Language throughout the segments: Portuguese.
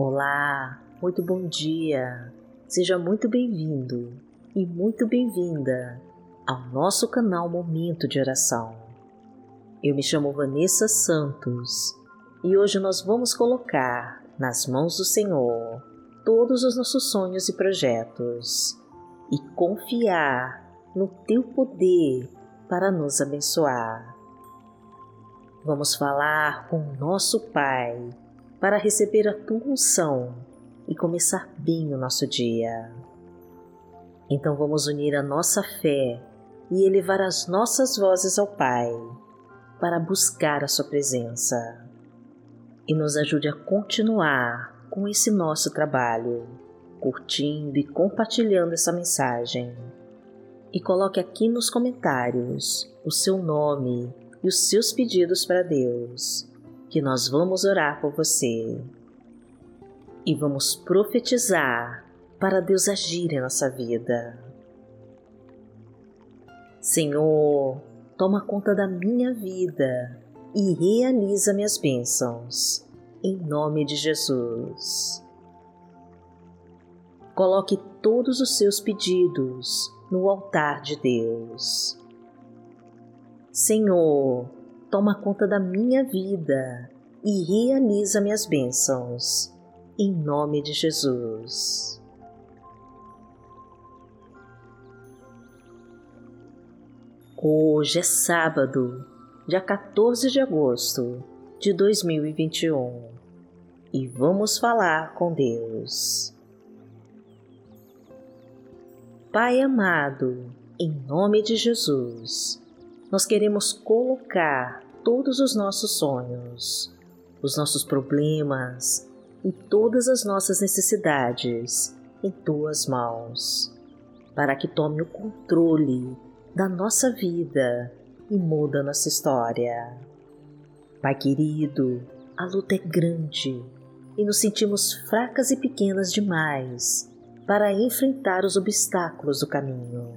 Olá, muito bom dia. Seja muito bem-vindo e muito bem-vinda ao nosso canal Momento de Oração. Eu me chamo Vanessa Santos e hoje nós vamos colocar nas mãos do Senhor todos os nossos sonhos e projetos e confiar no Teu poder para nos abençoar. Vamos falar com nosso Pai para receber a tua unção e começar bem o nosso dia. Então vamos unir a nossa fé e elevar as nossas vozes ao Pai para buscar a Sua presença. E nos ajude a continuar com esse nosso trabalho, curtindo e compartilhando essa mensagem. E coloque aqui nos comentários o seu nome e os seus pedidos para Deus que nós vamos orar por você e vamos profetizar para Deus agir em nossa vida. Senhor, toma conta da minha vida e realiza minhas bênçãos, em nome de Jesus. Coloque todos os seus pedidos no altar de Deus. Senhor, toma conta da minha vida e realiza minhas bênçãos. Em nome de Jesus. Hoje é sábado, dia 14 de agosto de 2021 e vamos falar com Deus. Pai amado, em nome de Jesus, nós queremos colocar todos os nossos sonhos, os nossos problemas e todas as nossas necessidades em tuas mãos, para que tome o controle da nossa vida e muda nossa história. Pai querido, a luta é grande e nos sentimos fracas e pequenas demais para enfrentar os obstáculos do caminho.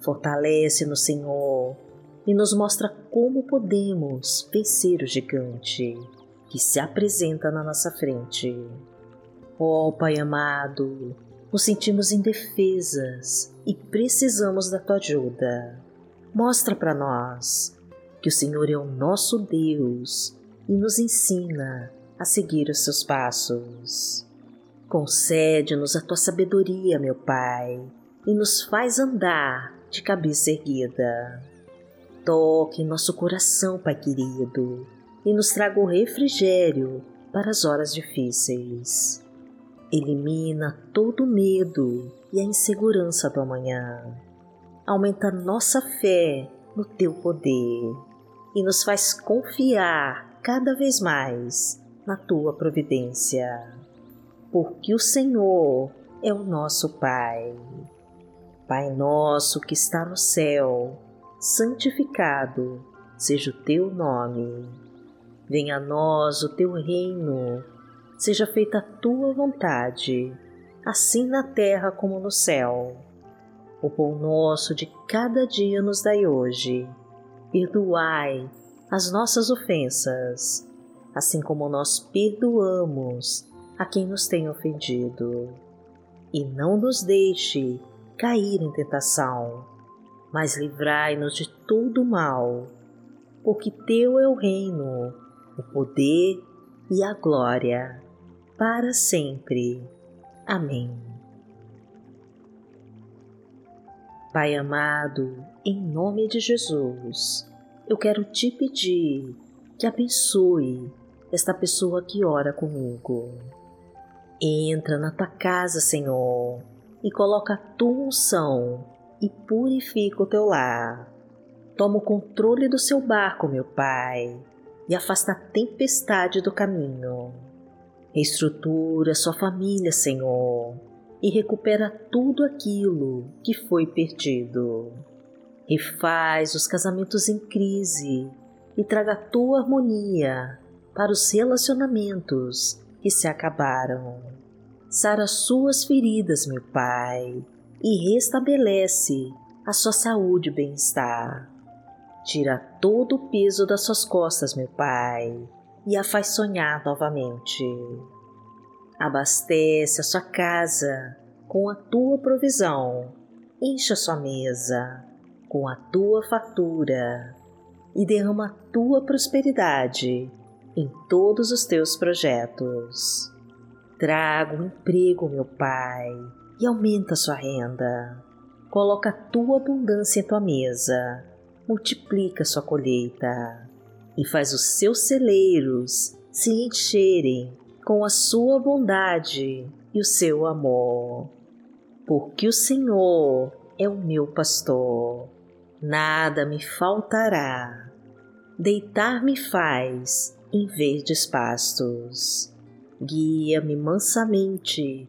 Fortalece-nos, Senhor, e nos mostra como podemos vencer o gigante que se apresenta na nossa frente. Ó oh, Pai amado, nos sentimos indefesas e precisamos da tua ajuda. Mostra para nós que o Senhor é o nosso Deus e nos ensina a seguir os seus passos. Concede-nos a tua sabedoria, meu Pai, e nos faz andar de cabeça erguida. Toque em nosso coração, Pai querido, e nos traga o refrigério para as horas difíceis. Elimina todo o medo e a insegurança do amanhã. Aumenta nossa fé no Teu poder e nos faz confiar cada vez mais na Tua providência. Porque o Senhor é o nosso Pai. Pai nosso que está no céu, santificado seja o teu nome. Venha a nós o teu reino, seja feita a tua vontade, assim na terra como no céu. O pão nosso de cada dia nos dai hoje. Perdoai as nossas ofensas, assim como nós perdoamos a quem nos tem ofendido. E não nos deixe cair em tentação mas livrai-nos de todo mal, porque Teu é o reino, o poder e a glória, para sempre. Amém. Pai amado, em nome de Jesus, eu quero te pedir que abençoe esta pessoa que ora comigo. Entra na tua casa, Senhor, e coloca a tua unção e purifica o teu lar. Toma o controle do seu barco, meu Pai, e afasta a tempestade do caminho. Reestrutura sua família, Senhor, e recupera tudo aquilo que foi perdido. Refaz os casamentos em crise e traga a tua harmonia para os relacionamentos que se acabaram. Sara suas feridas, meu Pai, e restabelece a sua saúde e bem-estar. Tira todo o peso das suas costas, meu Pai, e a faz sonhar novamente. Abastece a sua casa com a tua provisão, encha sua mesa com a tua fatura e derrama a tua prosperidade em todos os teus projetos. Traga um emprego, meu Pai, e aumenta sua renda. Coloca a tua abundância em tua mesa, multiplica sua colheita e faz os seus celeiros se encherem com a sua bondade e o seu amor. Porque o Senhor é o meu pastor, nada me faltará. Deitar-me faz em verdes pastos. Guia-me mansamente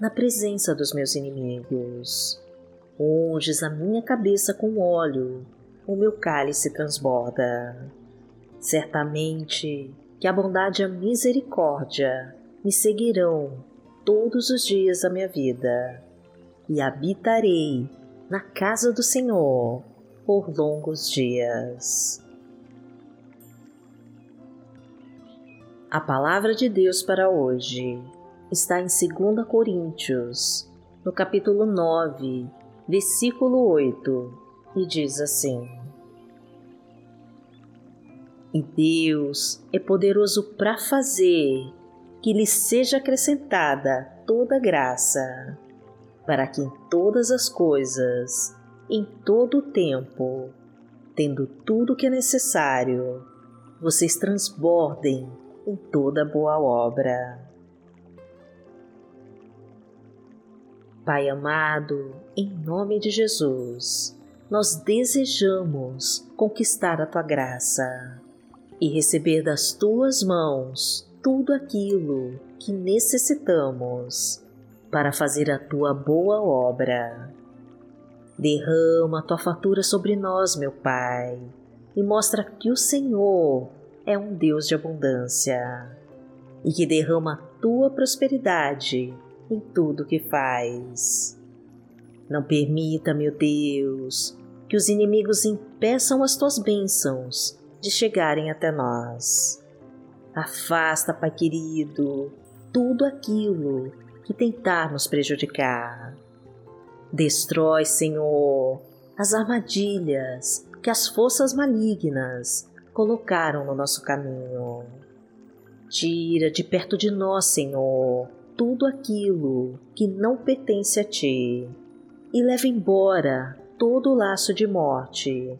na presença dos meus inimigos. Unges a minha cabeça com óleo, o meu cálice transborda. Certamente que a bondade e a misericórdia me seguirão todos os dias da minha vida e habitarei na casa do Senhor por longos dias. A palavra de Deus para hoje está em 2 Coríntios, no capítulo 9, versículo 8, e diz assim: E Deus é poderoso para fazer que lhe seja acrescentada toda graça, para que em todas as coisas, em todo o tempo, tendo tudo o que é necessário, vocês transbordem em toda boa obra. Pai amado, em nome de Jesus, nós desejamos conquistar a tua graça e receber das tuas mãos tudo aquilo que necessitamos para fazer a tua boa obra. Derrama a tua fatura sobre nós, meu Pai, e mostra que o Senhor é um Deus de abundância e que derrama a tua prosperidade em tudo que faz. Não permita, meu Deus, que os inimigos impeçam as tuas bênçãos de chegarem até nós. Afasta, Pai querido, tudo aquilo que tentar nos prejudicar. Destrói, Senhor, as armadilhas que as forças malignas colocaram no nosso caminho. Tira de perto de nós, Senhor, tudo aquilo que não pertence a Ti e leva embora todo o laço de morte,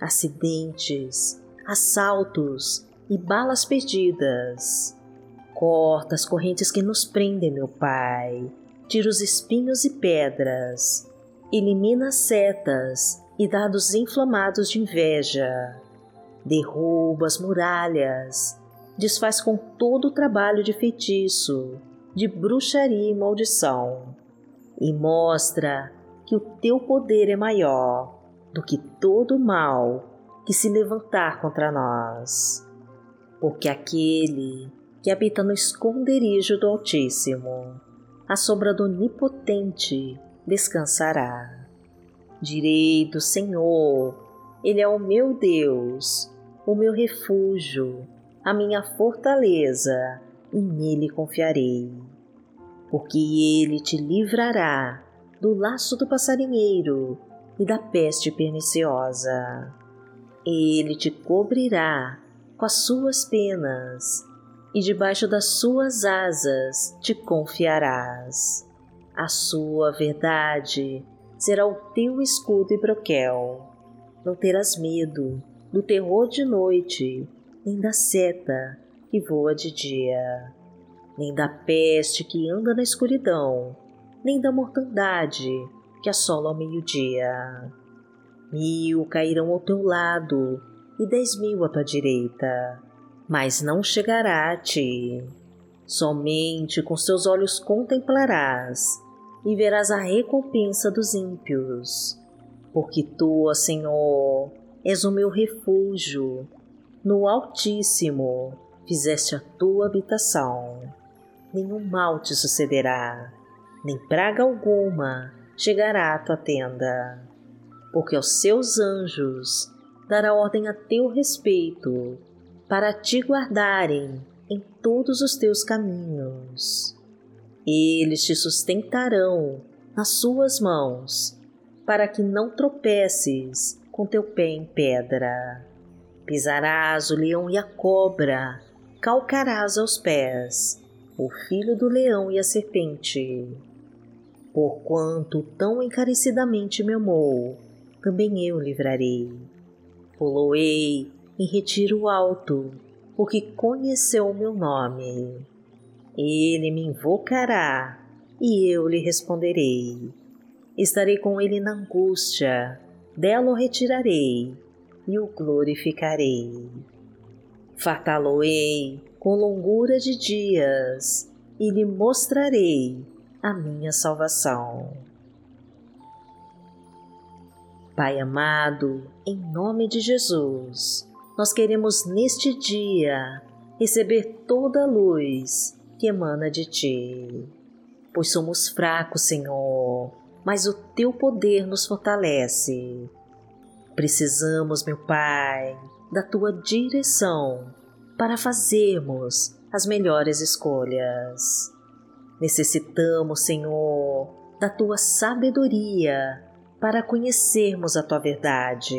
acidentes, assaltos e balas perdidas. Corta as correntes que nos prendem, meu Pai. Tira os espinhos e pedras. Elimina as setas e dados inflamados de inveja derruba as muralhas, desfaz com todo o trabalho de feitiço, de bruxaria e maldição, e mostra que o teu poder é maior do que todo o mal que se levantar contra nós. Porque aquele que habita no esconderijo do Altíssimo, a sombra do Onipotente descansará. Direi do Senhor, Ele é o meu Deus o meu refúgio, a minha fortaleza, e nele confiarei. Porque ele te livrará do laço do passarinheiro e da peste perniciosa. Ele te cobrirá com as suas penas, e debaixo das suas asas te confiarás. A sua verdade será o teu escudo e broquel. Não terás medo do terror de noite, nem da seta que voa de dia, nem da peste que anda na escuridão, nem da mortandade que assola ao meio-dia. Mil cairão ao teu lado e dez mil à tua direita, mas não chegará a ti. Somente com seus olhos contemplarás e verás a recompensa dos ímpios. Porque tu, Senhor, és o meu refúgio, no Altíssimo fizeste a tua habitação. Nenhum mal te sucederá, nem praga alguma chegará à tua tenda, porque aos seus anjos dará ordem a teu respeito, para te guardarem em todos os teus caminhos. Eles te sustentarão nas suas mãos, para que não tropeces com teu pé em pedra. Pisarás o leão e a cobra, calcarás aos pés o filho do leão e a serpente. Porquanto tão encarecidamente me amou, também eu livrarei. Poloei em retiro alto, porque conheceu o meu nome. Ele me invocará e eu lhe responderei. Estarei com ele na angústia, dela o retirarei e o glorificarei. Fartá-lo-ei com longura de dias e lhe mostrarei a minha salvação. Pai amado, em nome de Jesus, nós queremos neste dia receber toda a luz que emana de Ti. Pois somos fracos, Senhor, mas o Teu poder nos fortalece. Precisamos, meu Pai, da Tua direção para fazermos as melhores escolhas. Necessitamos, Senhor, da Tua sabedoria para conhecermos a Tua verdade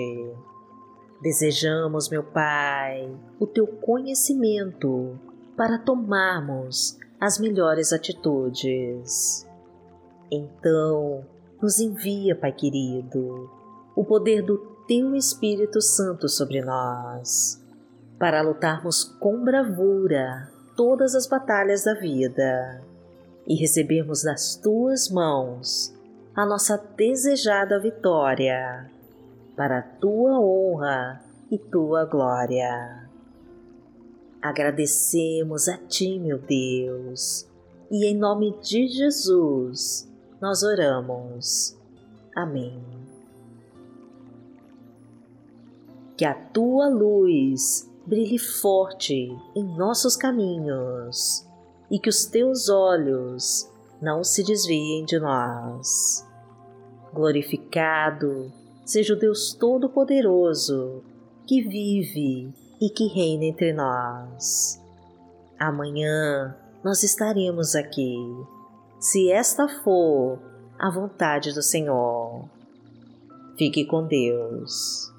Desejamos, meu Pai, o teu conhecimento para tomarmos as melhores atitudes. Então, nos envia, Pai querido, o poder do teu Espírito Santo sobre nós, para lutarmos com bravura todas as batalhas da vida e recebermos das tuas mãos a nossa desejada vitória para a tua honra e tua glória. Agradecemos a Ti, meu Deus, e em nome de Jesus nós oramos. Amém. Que a Tua luz brilhe forte em nossos caminhos e que os Teus olhos não se desviem de nós. Glorificado seja o Deus Todo-Poderoso que vive e que reina entre nós. Amanhã nós estaremos aqui, se esta for a vontade do Senhor. Fique com Deus.